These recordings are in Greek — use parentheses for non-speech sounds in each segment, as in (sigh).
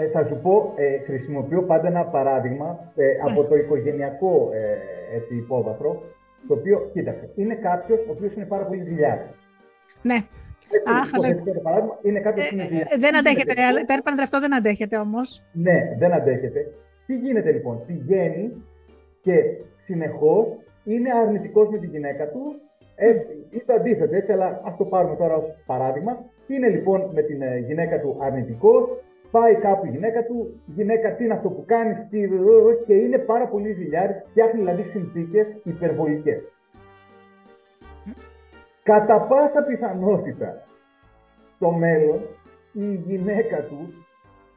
Ε, θα σου πω, ε, χρησιμοποιώ πάντα ένα παράδειγμα ε, Ναι. από το οικογενειακό ε, έτσι, υπόβαθρο, το οποίο, κοίταξε, είναι κάποιος ο οποίος είναι πάρα πολύ ζηλιάρης. Ναι. Έτσι, Αχ, υποθετικό το παράδειγμα, είναι κάποιος που είναι Ε, ζηλιάρης. ε, δεν Τι αντέχετε. γίνεται, λοιπόν; αλλά- Τέρπανδρε, αυτό δεν αντέχετε όμως. Ναι, δεν αντέχεται. Τι γίνεται λοιπόν, πηγαίνει και συνεχώς είναι αρνητικός με τη γυναίκα του ε, ή το αντίθετο, έτσι, αλλά ας το πάρουμε τώρα ως παράδειγμα. Είναι λοιπόν με την ε, γυναίκα του αρνητικός, πάει κάπου η γυναίκα του, η γυναίκα τι είναι αυτό που κάνεις, τι... και είναι πάρα πολύ ζηλιάρης, φτιάχνει δηλαδή συνθήκες υπερβολικές. Κατά πάσα πιθανότητα στο μέλλον η γυναίκα του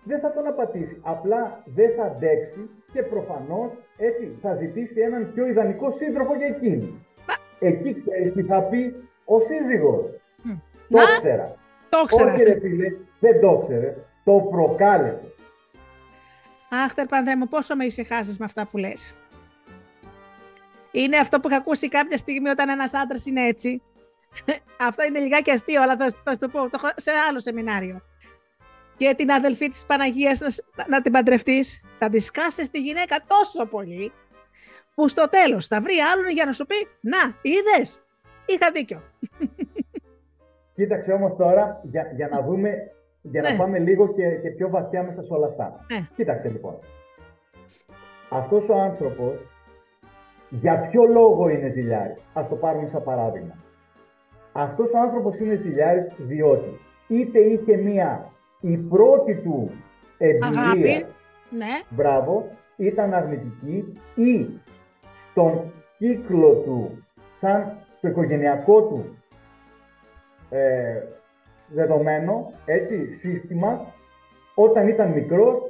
δεν θα τον απατήσει. Απλά δεν θα αντέξει και προφανώς έτσι θα ζητήσει έναν πιο ιδανικό σύντροφο για εκείνη. Εκεί ξέρεις τι θα πει ο σύζυγος. Μμ. Το Να, ξέρα. Το ήξερα. Όχι ρε φίλε, δεν το ξέρες. Το προκάλεσες. Αχ, Τερπανδρέ μου, πόσο με ησυχάζει με αυτά που λες. Είναι αυτό που είχα ακούσει κάποια στιγμή όταν ένας άντρας είναι έτσι. (laughs) αυτό είναι λιγάκι αστείο, αλλά θα, θα σου το πω το έχω σε άλλο σεμινάριο. Και την αδελφή της Παναγίας να, σ- να την παντρευτείς, θα τη σκάσεις τη γυναίκα τόσο πολύ, που στο τέλος θα βρει άλλον για να σου πει «Να, είδες, είχα δίκιο». (laughs) Κοίταξε όμως τώρα για, για να δούμε, για Ναι. να πάμε λίγο και, και πιο βαθιά μέσα σε όλα αυτά. Ναι. Κοίταξε λοιπόν. Αυτός ο άνθρωπος για ποιο λόγο είναι ζηλιάρης; Ας το πάρουμε σαν παράδειγμα. Αυτός ο άνθρωπος είναι ζηλιάρης διότι είτε είχε μία η πρώτη του εμπειρία, Αγάπη. Ναι, μπράβο, ήταν αρνητική ή στον κύκλο του, σαν το οικογενειακό του ε, δεδομένο, έτσι, σύστημα, όταν ήταν μικρός,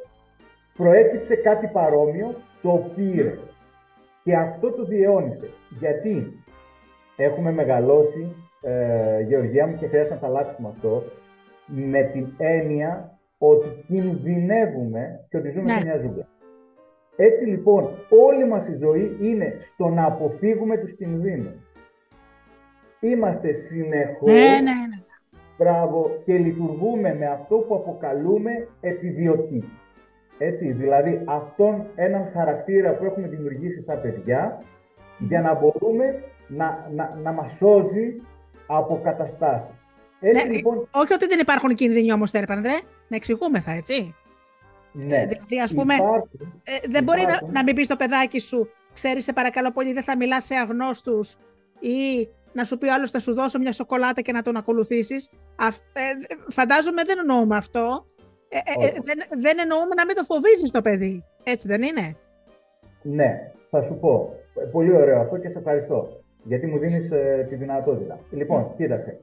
προέκυψε κάτι παρόμοιο, το πήρε. Και αυτό το διαιώνισε. Γιατί; Έχουμε μεγαλώσει, ε, Γεωργία μου, και χρειάζεται να τα αλλάξουμε αυτό, με την έννοια ότι κινδυνεύουμε και ότι ζούμε Ναι. σε μια ζούγκλα. Έτσι λοιπόν, όλη μας η ζωή είναι στο να αποφύγουμε τους κινδύνους. Είμαστε συνεχώς, ναι, ναι, ναι. Μπράβο, και λειτουργούμε με αυτό που αποκαλούμε επιδιωτή. Έτσι, δηλαδή αυτόν έναν χαρακτήρα που έχουμε δημιουργήσει σαν παιδιά, για να μπορούμε να, να, να μας σώζει από καταστάσεις. Έτσι Ναι, λοιπόν, Όχι ότι δεν υπάρχουν κίνδυνοι όμως, Τερπανδρέ, να εξηγούμεθα, έτσι. ναι, Δηλαδή, ας πούμε, υπάρχουν- Ε, δεν μπορεί να, Υπάρχουν. να μην πεις στο παιδάκι σου, ξέρεις, σε παρακαλώ πολύ, δεν θα μιλάς σε αγνώστους ή να σου πει ο άλλος θα σου δώσω μια σοκολάτα και να τον ακολουθήσεις. Ε, φαντάζομαι δεν εννοούμε αυτό. Ε, ε, ε, Όχι. δεν, δεν εννοούμε να μην το φοβίζει το παιδί. Έτσι δεν είναι; Ναι, θα σου πω. Ε, Πολύ ωραίο αυτό και σε ευχαριστώ. Γιατί μου δίνεις ε, τη δυνατότητα. Λοιπόν, κοίταξε.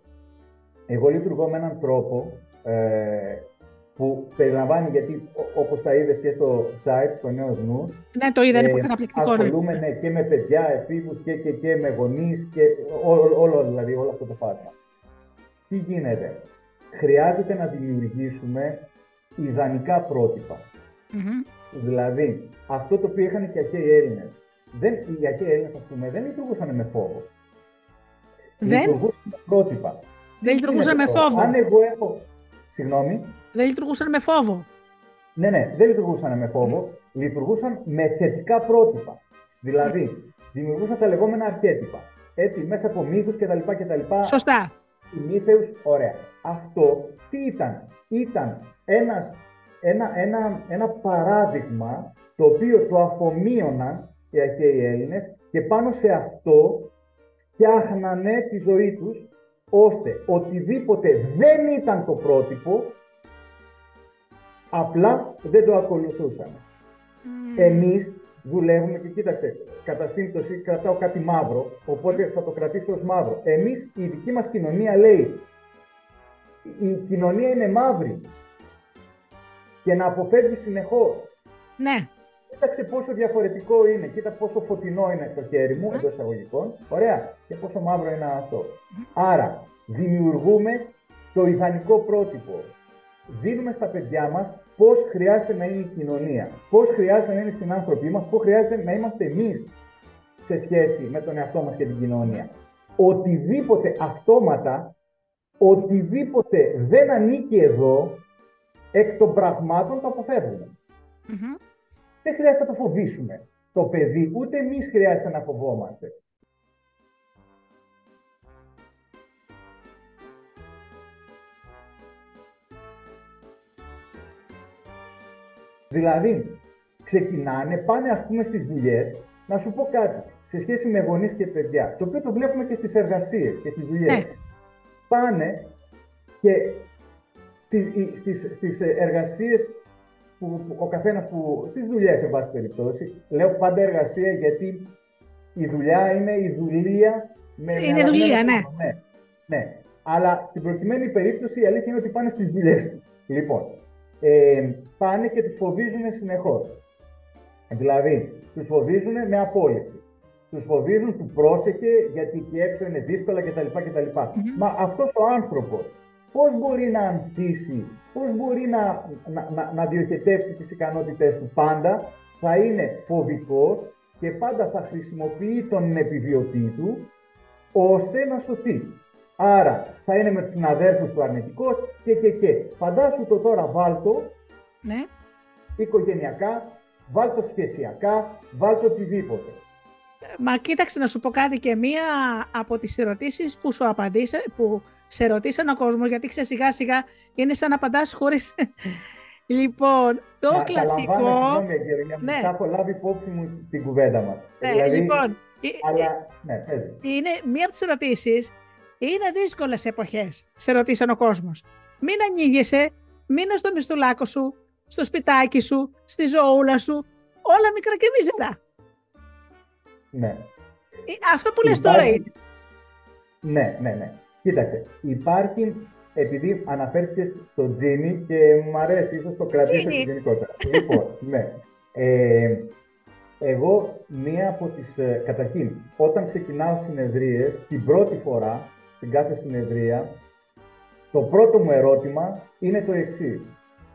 Εγώ λειτουργώ με έναν τρόπο ε, που περιλαμβάνει, γιατί ό- όπως τα είδες και στο site, στο νέο νου, Ναι, το είδα, είναι ε, καταπληκτικό. ναι. ασχολούμαι ναι, και με παιδιά, εφήβους και, και, και με γονείς και όλο, όλο, δηλαδή, όλο αυτό το φάσμα. Τι γίνεται; Χρειάζεται να δημιουργήσουμε ιδανικά πρότυπα. Μμμ. Δηλαδή, αυτό το οποίο είχαν και οι αρχαίοι Έλληνες. Δεν, οι αρχαίοι Έλληνες, ας πούμε, δεν λειτουργούσαν με φόβο. Δεν; Λειτουργούσαν με πρότυπα. Δεν λειτουργούσαν με Τι είναι αυτό; φόβο. Αν εγώ έχω. Συγγνώμη. Δεν λειτουργούσαν με φόβο. Ναι, ναι, δεν λειτουργούσαν με φόβο. Λειτουργούσαν με θετικά πρότυπα. Δηλαδή, δημιουργούσαν τα λεγόμενα αρχέτυπα. Έτσι, μέσα από μύθους κτλ. κτλ. Σωστά. Μύθεους, ωραία. Αυτό τι ήταν; Ήταν ένας, ένα, ένα, ένα παράδειγμα το οποίο το αφομοίωναν οι αρχαίοι Έλληνες και πάνω σε αυτό φτιάχνανε τη ζωή τους ώστε οτιδήποτε δεν ήταν το πρότυπο απλά δεν το ακολουθούσαν. Μμ. Εμείς δουλεύουμε και κοίταξε, κατά σύμπτωση κρατάω κάτι μαύρο, οπότε θα το κρατήσω ως μαύρο. Εμείς, η δική μας κοινωνία λέει, η κοινωνία είναι μαύρη και να αποφεύγει συνεχώς. Ναι. Κοίταξε πόσο διαφορετικό είναι, κοίτα πόσο φωτεινό είναι το χέρι μου, εντός εισαγωγικών, ωραία, και πόσο μαύρο είναι αυτό. Άρα, δημιουργούμε το ιδανικό πρότυπο. Δίνουμε στα παιδιά μας πώς χρειάζεται να είναι η κοινωνία, πώς χρειάζεται να είναι οι συνάνθρωποι μας, πώς χρειάζεται να είμαστε εμείς σε σχέση με τον εαυτό μας και την κοινωνία. Οτιδήποτε αυτόματα, οτιδήποτε δεν ανήκει εδώ, εκ των πραγμάτων το αποφεύγουμε. Δεν χρειάζεται να το φοβήσουμε το παιδί, ούτε εμείς χρειάζεται να φοβόμαστε. Δηλαδή, ξεκινάνε, πάνε ας πούμε στις δουλειές, να σου πω κάτι, σε σχέση με γονείς και παιδιά, το οποίο το βλέπουμε και στις εργασίες και στις δουλειές. Ναι. Πάνε και στις, στις, στις εργασίες που, που, ο καθένας που, στις δουλειές, σε βάση περιπτώσει, λέω πάντα εργασία γιατί η δουλειά είναι η δουλεία με Είναι δουλεία, ναι. ναι. Ναι. Αλλά στην προκειμένη περίπτωση η αλήθεια είναι ότι πάνε στις δουλειές τους. Λοιπόν, ε, πάνε και τους φοβίζουν συνεχώς. Δηλαδή, τους φοβίζουν με απόλυση. Τους φοβίζουν, του πρόσεχε, γιατί εκεί έξω είναι δύσκολα κτλ. κτλ. Μα αυτός ο άνθρωπος πώς μπορεί να αντίσει, πώς μπορεί να, να, να, να διοχετεύσει τις ικανότητές του πάντα, θα είναι φοβικός και πάντα θα χρησιμοποιεί τον επιβιωτή του, ώστε να σωθεί. Άρα θα είναι με τους συναδέρφους του αρνητικός και και και. Φαντάσου το τώρα βάλτο, ναι. οικογενειακά, βάλτο σχεσιακά, βάλτο οτιδήποτε. Μα κοίταξε να σου πω κάτι και μία από τις ερωτήσεις που σου απαντήσα, που σε ρωτήσαν ο κόσμος, γιατί ξέρεις σιγά σιγά είναι σαν να απαντάς χωρίς. (laughs) λοιπόν, το να, κλασικό. Συγγνώμη, ναι. θα έχω λάβει υπόψη μου στην κουβέντα μας. Ναι, δηλαδή, λοιπόν. Αλλά, ναι, είναι μία από τις ερωτήσεις. Είναι δύσκολες εποχές, σε ρωτήσαν ο κόσμος. Μην ανοίγεσαι, μείνε στο μισθουλάκο σου, στο σπιτάκι σου, στη ζωούλα σου, όλα μικρά και μίζερα. Ναι. Ε, αυτό που λες τώρα είναι. Ναι, ναι, ναι. Κοίταξε, υπάρχει, επειδή αναφέρθηκες στο τζίνι και μου αρέσει, ίσως το κρατήσω γενικότερα. (laughs) λοιπόν, ναι. Ε, εγώ, μία από τις, ε, καταρχήν, όταν ξεκινάω συνεδρίες, την πρώτη φορά, στην κάθε συνεδρία, το πρώτο μου ερώτημα είναι το εξής.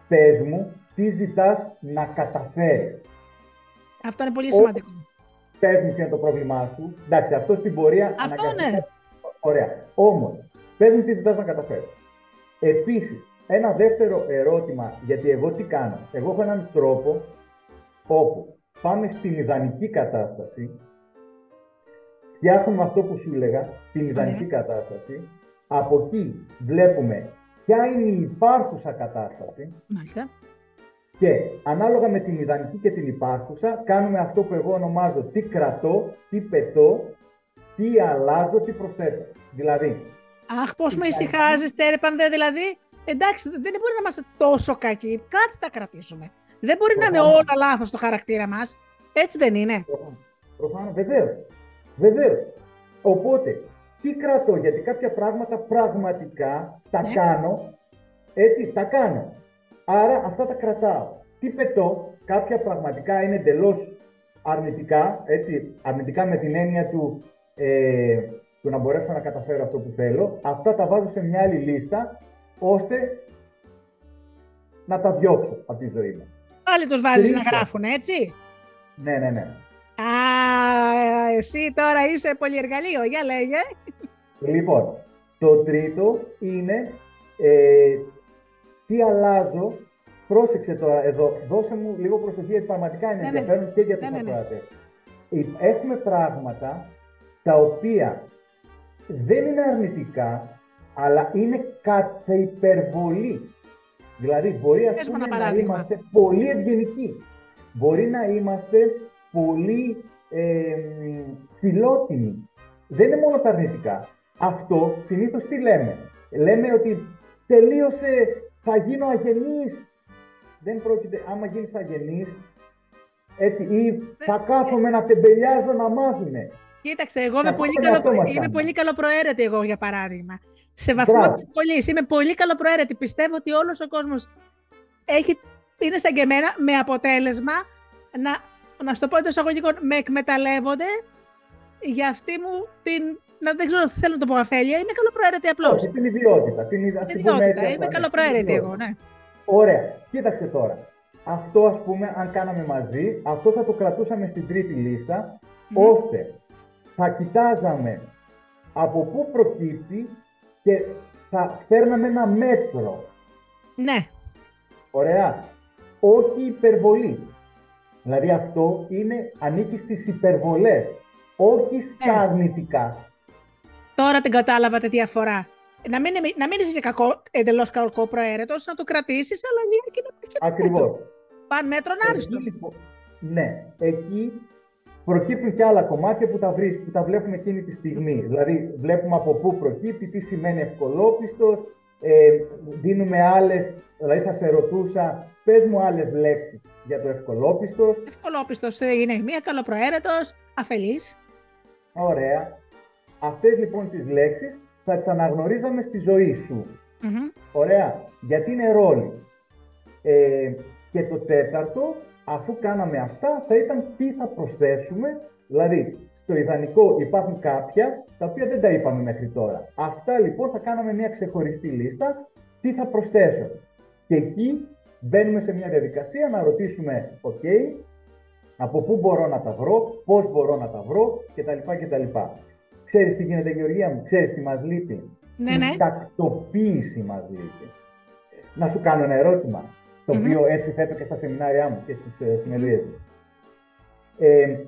Πες μου, τι ζητάς να καταφέρεις; Αυτό είναι πολύ σημαντικό. Πες μου ποιο είναι το πρόβλημά σου. Εντάξει, αυτό στην πορεία... Αυτό ναι. Ωραία. Όμως, πες μου τι ζητάς να καταφέρεις. Επίσης, ένα δεύτερο ερώτημα, γιατί εγώ τι κάνω. Εγώ έχω έναν τρόπο όπου πάμε στην ιδανική κατάσταση, φτιάχνουμε αυτό που σου έλεγα, την ιδανική κατάσταση, από εκεί βλέπουμε ποια είναι η υπάρχουσα κατάσταση Μάλιστα. και ανάλογα με την ιδανική και την υπάρχουσα κάνουμε αυτό που εγώ ονομάζω τι κρατώ, τι πετώ τι αλλάζω, τι προσθέτω. Δηλαδή. Αχ, πώς με ησυχάζεις, Τέρεπανδε, δηλαδή. Εντάξει, δεν μπορεί να είμαστε τόσο κακοί. Κάτι θα κρατήσουμε. Δεν μπορεί να είναι όλα λάθος το χαρακτήρα μας. Έτσι δεν είναι. Προφανώς, βεβαίως. Βεβαίως. Οπότε, τι κρατώ, γιατί κάποια πράγματα πραγματικά τα ναι. κάνω. Έτσι, τα κάνω. Άρα αυτά τα κρατάω. Τι πετώ, κάποια πραγματικά είναι εντελώς αρνητικά, έτσι, αρνητικά με την έννοια του ε, του να μπορέσω να καταφέρω αυτό που θέλω. Αυτά τα βάζω σε μια άλλη λίστα, ώστε να τα διώξω από τη ζωή μου. Πάλι τους βάζεις να γράφουν, έτσι; Ναι, ναι, ναι. Α, εσύ τώρα είσαι πολυεργαλείο, για λέγε. Λοιπόν, το τρίτο είναι ε, τι αλλάζω. Πρόσεξε τώρα εδώ, δώσε μου λίγο προσοχή γιατί πραγματικά είναι ναι, ναι. ενδιαφέρον και για τους ναι, ναι, ναι. Έχουμε πράγματα τα οποία δεν είναι αρνητικά, αλλά είναι κατά υπερβολή. Δηλαδή, μπορεί ας πούμε, να είμαστε πολύ ευγενικοί. Μπορεί να είμαστε πολύ ε, φιλότιμοι. Δεν είναι μόνο τα αρνητικά. Αυτό συνήθως τι λέμε. Λέμε ότι τελείωσε, θα γίνω αγενής. Δεν πρόκειται, άμα γίνεις αγενής, έτσι, ή θα κάθομαι να τεμπελιάζω να μάθουνε. Κοίταξε, εγώ είμαι πολύ, καλο... είμαι πολύ καλοπροαίρετη εγώ για παράδειγμα. Σε βαθμό πολύ. Είμαι πολύ καλοπροαίρετη. Πιστεύω ότι όλος ο κόσμος έχει... είναι σαν και εμένα με αποτέλεσμα να, να στο πω εντός αγωγικών, με εκμεταλλεύονται για αυτή μου την. Να, δεν ξέρω, θέλω να το πω αφέλεια. Είμαι καλοπροαίρετη απλώς. Όχι, την ιδιότητα. Την, ιδιότητα. Είμαι καλοπροαίρετη εγώ, ναι. Ωραία. Κοίταξε τώρα. Αυτό, ας πούμε, αν κάναμε μαζί, αυτό θα το κρατούσαμε στην τρίτη λίστα, ώστε θα κοιτάζαμε από πού προκύπτει και θα φέρναμε ένα μέτρο. Ναι. Ωραία. Όχι υπερβολή. Δηλαδή αυτό είναι, ανήκει στις υπερβολές, όχι στα Ε. αρνητικά. Τώρα την κατάλαβα τη διαφορά. Να μην, είναι- να μην είσαι και κακό, εντελώς κακό προαίρετος, να το κρατήσεις, αλλά λίγο και να υπάρχει ένα Ακριβώς. μέτρο. Παν μέτρον άριστο. Εκεί, λοιπόν, ναι, εκεί προκύπτουν και άλλα κομμάτια που τα, βρεις, που τα βλέπουμε εκείνη τη στιγμή. Δηλαδή, βλέπουμε από πού προκύπτει, τι σημαίνει ευκολόπιστος, ε, δίνουμε άλλες, δηλαδή θα σε ρωτούσα, πες μου άλλες λέξεις για το ευκολόπιστος. Ευκολόπιστος ε, είναι μία, καλοπροαίρετος, αφελής. Ωραία. Αυτές λοιπόν τις λέξεις θα τις αναγνωρίζαμε στη ζωή σου. Μμμ. Ωραία. Γιατί είναι ρόλοι. Ε, και το τέταρτο, αφού κάναμε αυτά, θα ήταν τι θα προσθέσουμε. Δηλαδή, στο ιδανικό υπάρχουν κάποια τα οποία δεν τα είπαμε μέχρι τώρα. Αυτά λοιπόν θα κάναμε μια ξεχωριστή λίστα. Τι θα προσθέσω. Και εκεί μπαίνουμε σε μια διαδικασία να ρωτήσουμε, OK, από πού μπορώ να τα βρω, πώς μπορώ να τα βρω κτλ. κτλ. Ξέρεις τι γίνεται Γεωργία μου, ξέρεις τι μας λείπει; Ναι, ναι. Η τακτοποίηση μας λείπει. Να σου κάνω ένα ερώτημα, το Μμμ. οποίο έτσι θέτω και στα σεμινάρια μου και στις ε, συνεδρίες μου. Ε,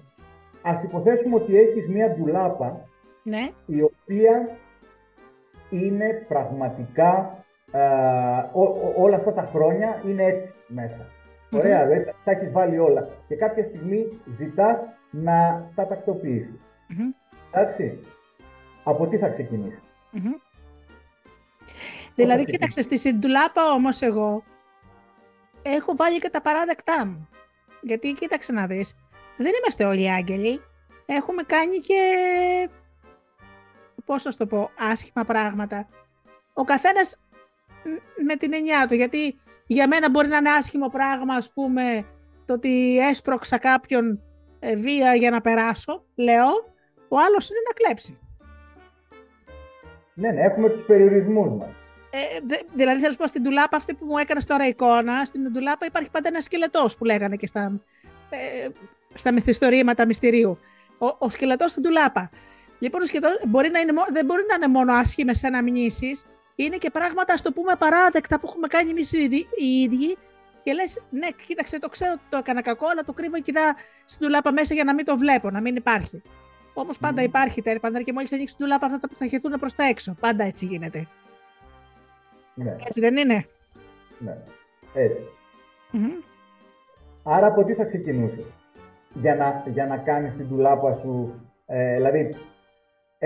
ας υποθέσουμε ότι έχεις μία ντουλάπα Ναι. η οποία είναι πραγματικά α, ό- ό- όλα αυτά τα χρόνια είναι έτσι μέσα. Μμμ. Ωραία, δηλαδή τα έχεις βάλει όλα και κάποια στιγμή ζητάς να τα τακτοποιήσεις. Μμμ. Εντάξει, από τι θα ξεκινήσεις; Μμμ. Δηλαδή, ξεκινήσεις. κοίταξε, στη συντουλάπα όμως εγώ έχω βάλει και τα παράδεκτά μου. Γιατί, κοίταξε να δεις, δεν είμαστε όλοι άγγελοι. Έχουμε κάνει και, πώς να σου το πω, άσχημα πράγματα. Ο καθένας μ, με την εννιά του, γιατί για μένα μπορεί να είναι άσχημο πράγμα, ας πούμε, το ότι έσπρωξα κάποιον ε, βία για να περάσω, λέω, ο άλλος είναι να κλέψει. Ναι, ναι, έχουμε τους περιορισμούς μας. Ε, δε- δηλαδή, θέλω να σου πω στην τουλάπα αυτή που μου έκανες τώρα εικόνα, στην τουλάπα υπάρχει πάντα ένα σκελετός που λέγανε και στα, ε, στα μυθιστορήματα μυστηρίου. Ο, ο σκελετός στην τουλάπα. Λοιπόν, ο σκελετός μπορεί να είναι, μο- δεν μπορεί να είναι μόνο άσχημες αναμνήσει, είναι και πράγματα, ας το πούμε, παράδεκτα που έχουμε κάνει εμείς οι ίδιοι. Και λες, ναι, κοίταξε, το ξέρω ότι το έκανα κακό, αλλά το κρύβω εκεί δα- στην τουλάπα μέσα για να μην το βλέπω, να μην υπάρχει. Όμως πάντα Μμμ. υπάρχει τέρπαντα και μόλις ανοίξει την τουλάπα, αυτά θα χεθούν προς τα έξω. Πάντα έτσι γίνεται. Ναι, Έτσι δεν είναι; ναι, έτσι. Μμμ. Άρα από τι θα ξεκινούσε; Για να, για να κάνεις την τουλάπα σου, ε, δηλαδή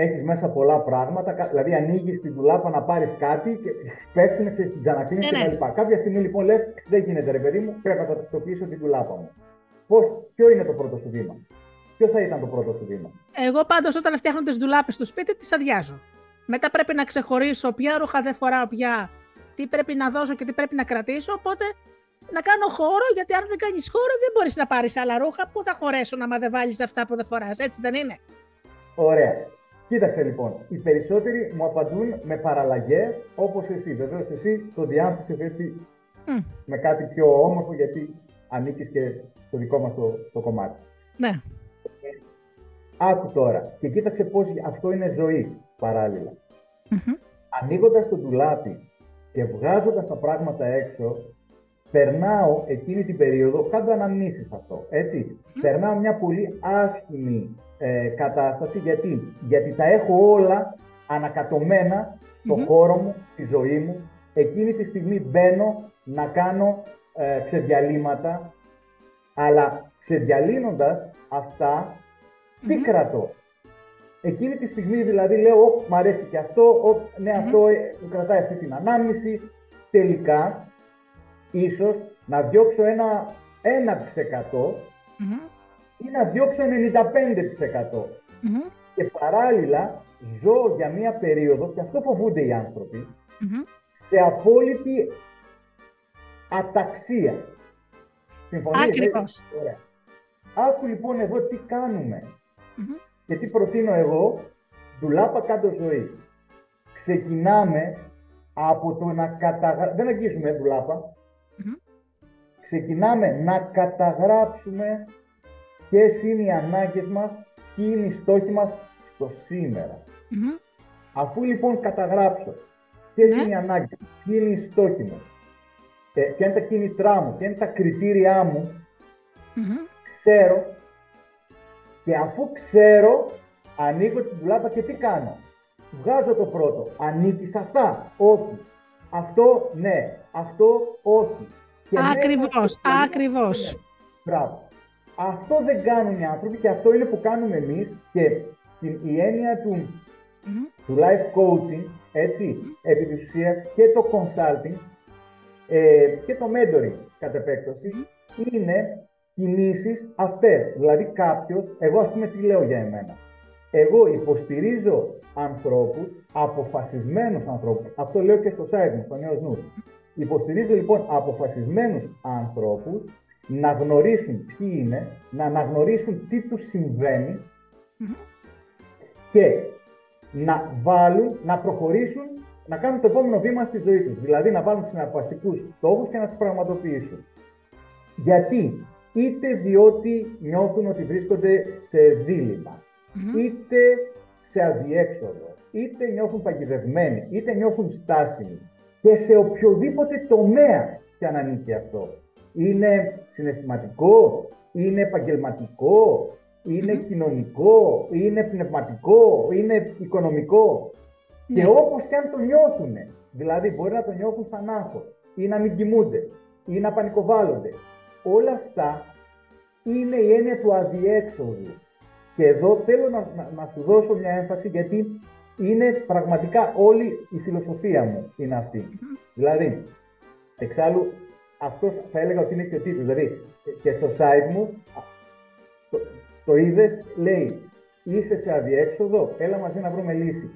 έχεις μέσα πολλά πράγματα, κα- δηλαδή ανοίγεις την τουλάπα να πάρεις κάτι και πέφτουν, ξέρεις, την ξανακλίνεις Ναι, ναι. κτλ. Κάποια στιγμή λοιπόν λες, δεν γίνεται ρε παιδί μου, πρέπει να τακτοποιήσω την τουλάπα μου. Πώς, ποιο είναι το πρώτο σου βήμα, ποιο θα ήταν το πρώτο σου βήμα; Εγώ πάντως όταν φτιάχνω τις ντουλάπες στο σπίτι τις αδειάζω. Μετά πρέπει να ξεχωρίσω ποια ρούχα δεν φοράω πια, τι πρέπει να δώσω και τι πρέπει να κρατήσω, οπότε να κάνω χώρο, γιατί αν δεν κάνεις χώρο δεν μπορείς να πάρεις άλλα ρούχα, πού θα χωρέσουν άμα δεν βάλεις αυτά που δεν φοράς, έτσι δεν είναι; Ωραία. Κοίταξε λοιπόν, οι περισσότεροι μου απαντούν με παραλλαγές όπως εσύ. Βεβαίως εσύ το διάνθησες έτσι Μμ, με κάτι πιο όμορφο γιατί ανήκεις και στο δικό μας το, το κομμάτι. ναι. Άκου τώρα και κοίταξε πώς αυτό είναι ζωή παράλληλα. Μμμ. Ανοίγοντας το ντουλάπι και βγάζοντας τα πράγματα έξω, περνάω εκείνη την περίοδο, κάτω αναμνήσεις αυτό, έτσι. Περνάω μια πολύ άσχημη ε, κατάσταση, γιατί, γιατί τα έχω όλα ανακατωμένα στο Μμμ. χώρο μου, στη ζωή μου. Εκείνη τη στιγμή μπαίνω να κάνω ε, ξεδιαλύματα, αλλά ξεδιαλύνοντας αυτά, τι Μμμ. κρατώ. Εκείνη τη στιγμή δηλαδή λέω, «Ω, μ' αρέσει και αυτό, «Ω, ναι, Μμμ. αυτό ε, μου κρατάει αυτή την ανάμνηση. Τελικά, ίσως να διώξω ένα 1% Μμμ. ή να διώξω 95%. Μμμ. Και παράλληλα ζω για μία περίοδο, και αυτό φοβούνται οι άνθρωποι, Μμμ. σε απόλυτη αταξία. Συμφωνείς, Ακριβώς. έτσι; Ωραία. Άκου λοιπόν εδώ τι κάνουμε. Μμμ. Και τι προτείνω εγώ, ντουλάπα κάτω ζωή. Ξεκινάμε από το να καταγράψουμε, δεν αγγίζουμε ντουλάπα, Μμμ. Ξεκινάμε να καταγράψουμε ποιες είναι οι ανάγκες μας, ποιοι είναι οι στόχοι μας στο σήμερα. Μμμ. Αφού λοιπόν καταγράψω ποιες Ναι. είναι οι ανάγκες, ποιοι είναι οι στόχοι μου, ε, ποια είναι τα κίνητρά μου, ποια είναι τα κριτήριά μου, ξέρω και αφού ξέρω, ανοίγω την τουλάπα και τι κάνω. Βγάζω το πρώτο. Ανήκεις σε αυτά; Όχι. Αυτό ναι. Αυτό όχι. Ακριβώς. Ακριβώς. Ναι. Μπράβο. Αυτό δεν κάνουν οι άνθρωποι και αυτό είναι που κάνουμε εμείς και η έννοια του, του life coaching, έτσι, επί της ουσίας, και το consulting ε, και το mentoring κατ' επέκταση, είναι κινήσεις αυτές. Δηλαδή κάποιος, εγώ ας πούμε τι λέω για εμένα. Εγώ υποστηρίζω ανθρώπους, αποφασισμένους ανθρώπους, αυτό λέω και στο site μου, στο Νέος Νους. Υποστηρίζω λοιπόν αποφασισμένους ανθρώπους να γνωρίσουν ποιοι είναι, να αναγνωρίσουν τι τους συμβαινει και να βάλουν, να προχωρήσουν, να κάνουν το επόμενο βήμα στη ζωή τους. Δηλαδή να βάλουν συναρπαστικούς στόχους και να τους πραγματοποιήσουν. Γιατί; Είτε διότι νιώθουν ότι βρίσκονται σε διλημα είτε σε αδιέξοδο, είτε νιώθουν παγιδευμένοι, είτε νιώθουν στάσιμοι και σε οποιοδήποτε τομέα και αν ανήκει αυτό. Είναι συναισθηματικό, είναι επαγγελματικό, είναι κοινωνικό, είναι πνευματικό, είναι οικονομικό. Και ναι. όπως και αν το νιώθουν, δηλαδή μπορεί να το νιώθουν σαν άγχος ή να μην κοιμούνται ή να πανικοβάλλονται. Όλα αυτά είναι η έννοια του αδιέξοδου. Και εδώ θέλω να, να, σου δώσω μια έμφαση γιατί είναι πραγματικά όλη η φιλοσοφία μου είναι αυτή. Δηλαδή, εξάλλου αυτός θα έλεγα ότι είναι και ο τίτλος. Δηλαδή, και στο site μου, το, το είδες, λέει, είσαι σε αδιέξοδο, έλα μαζί να βρούμε λύση.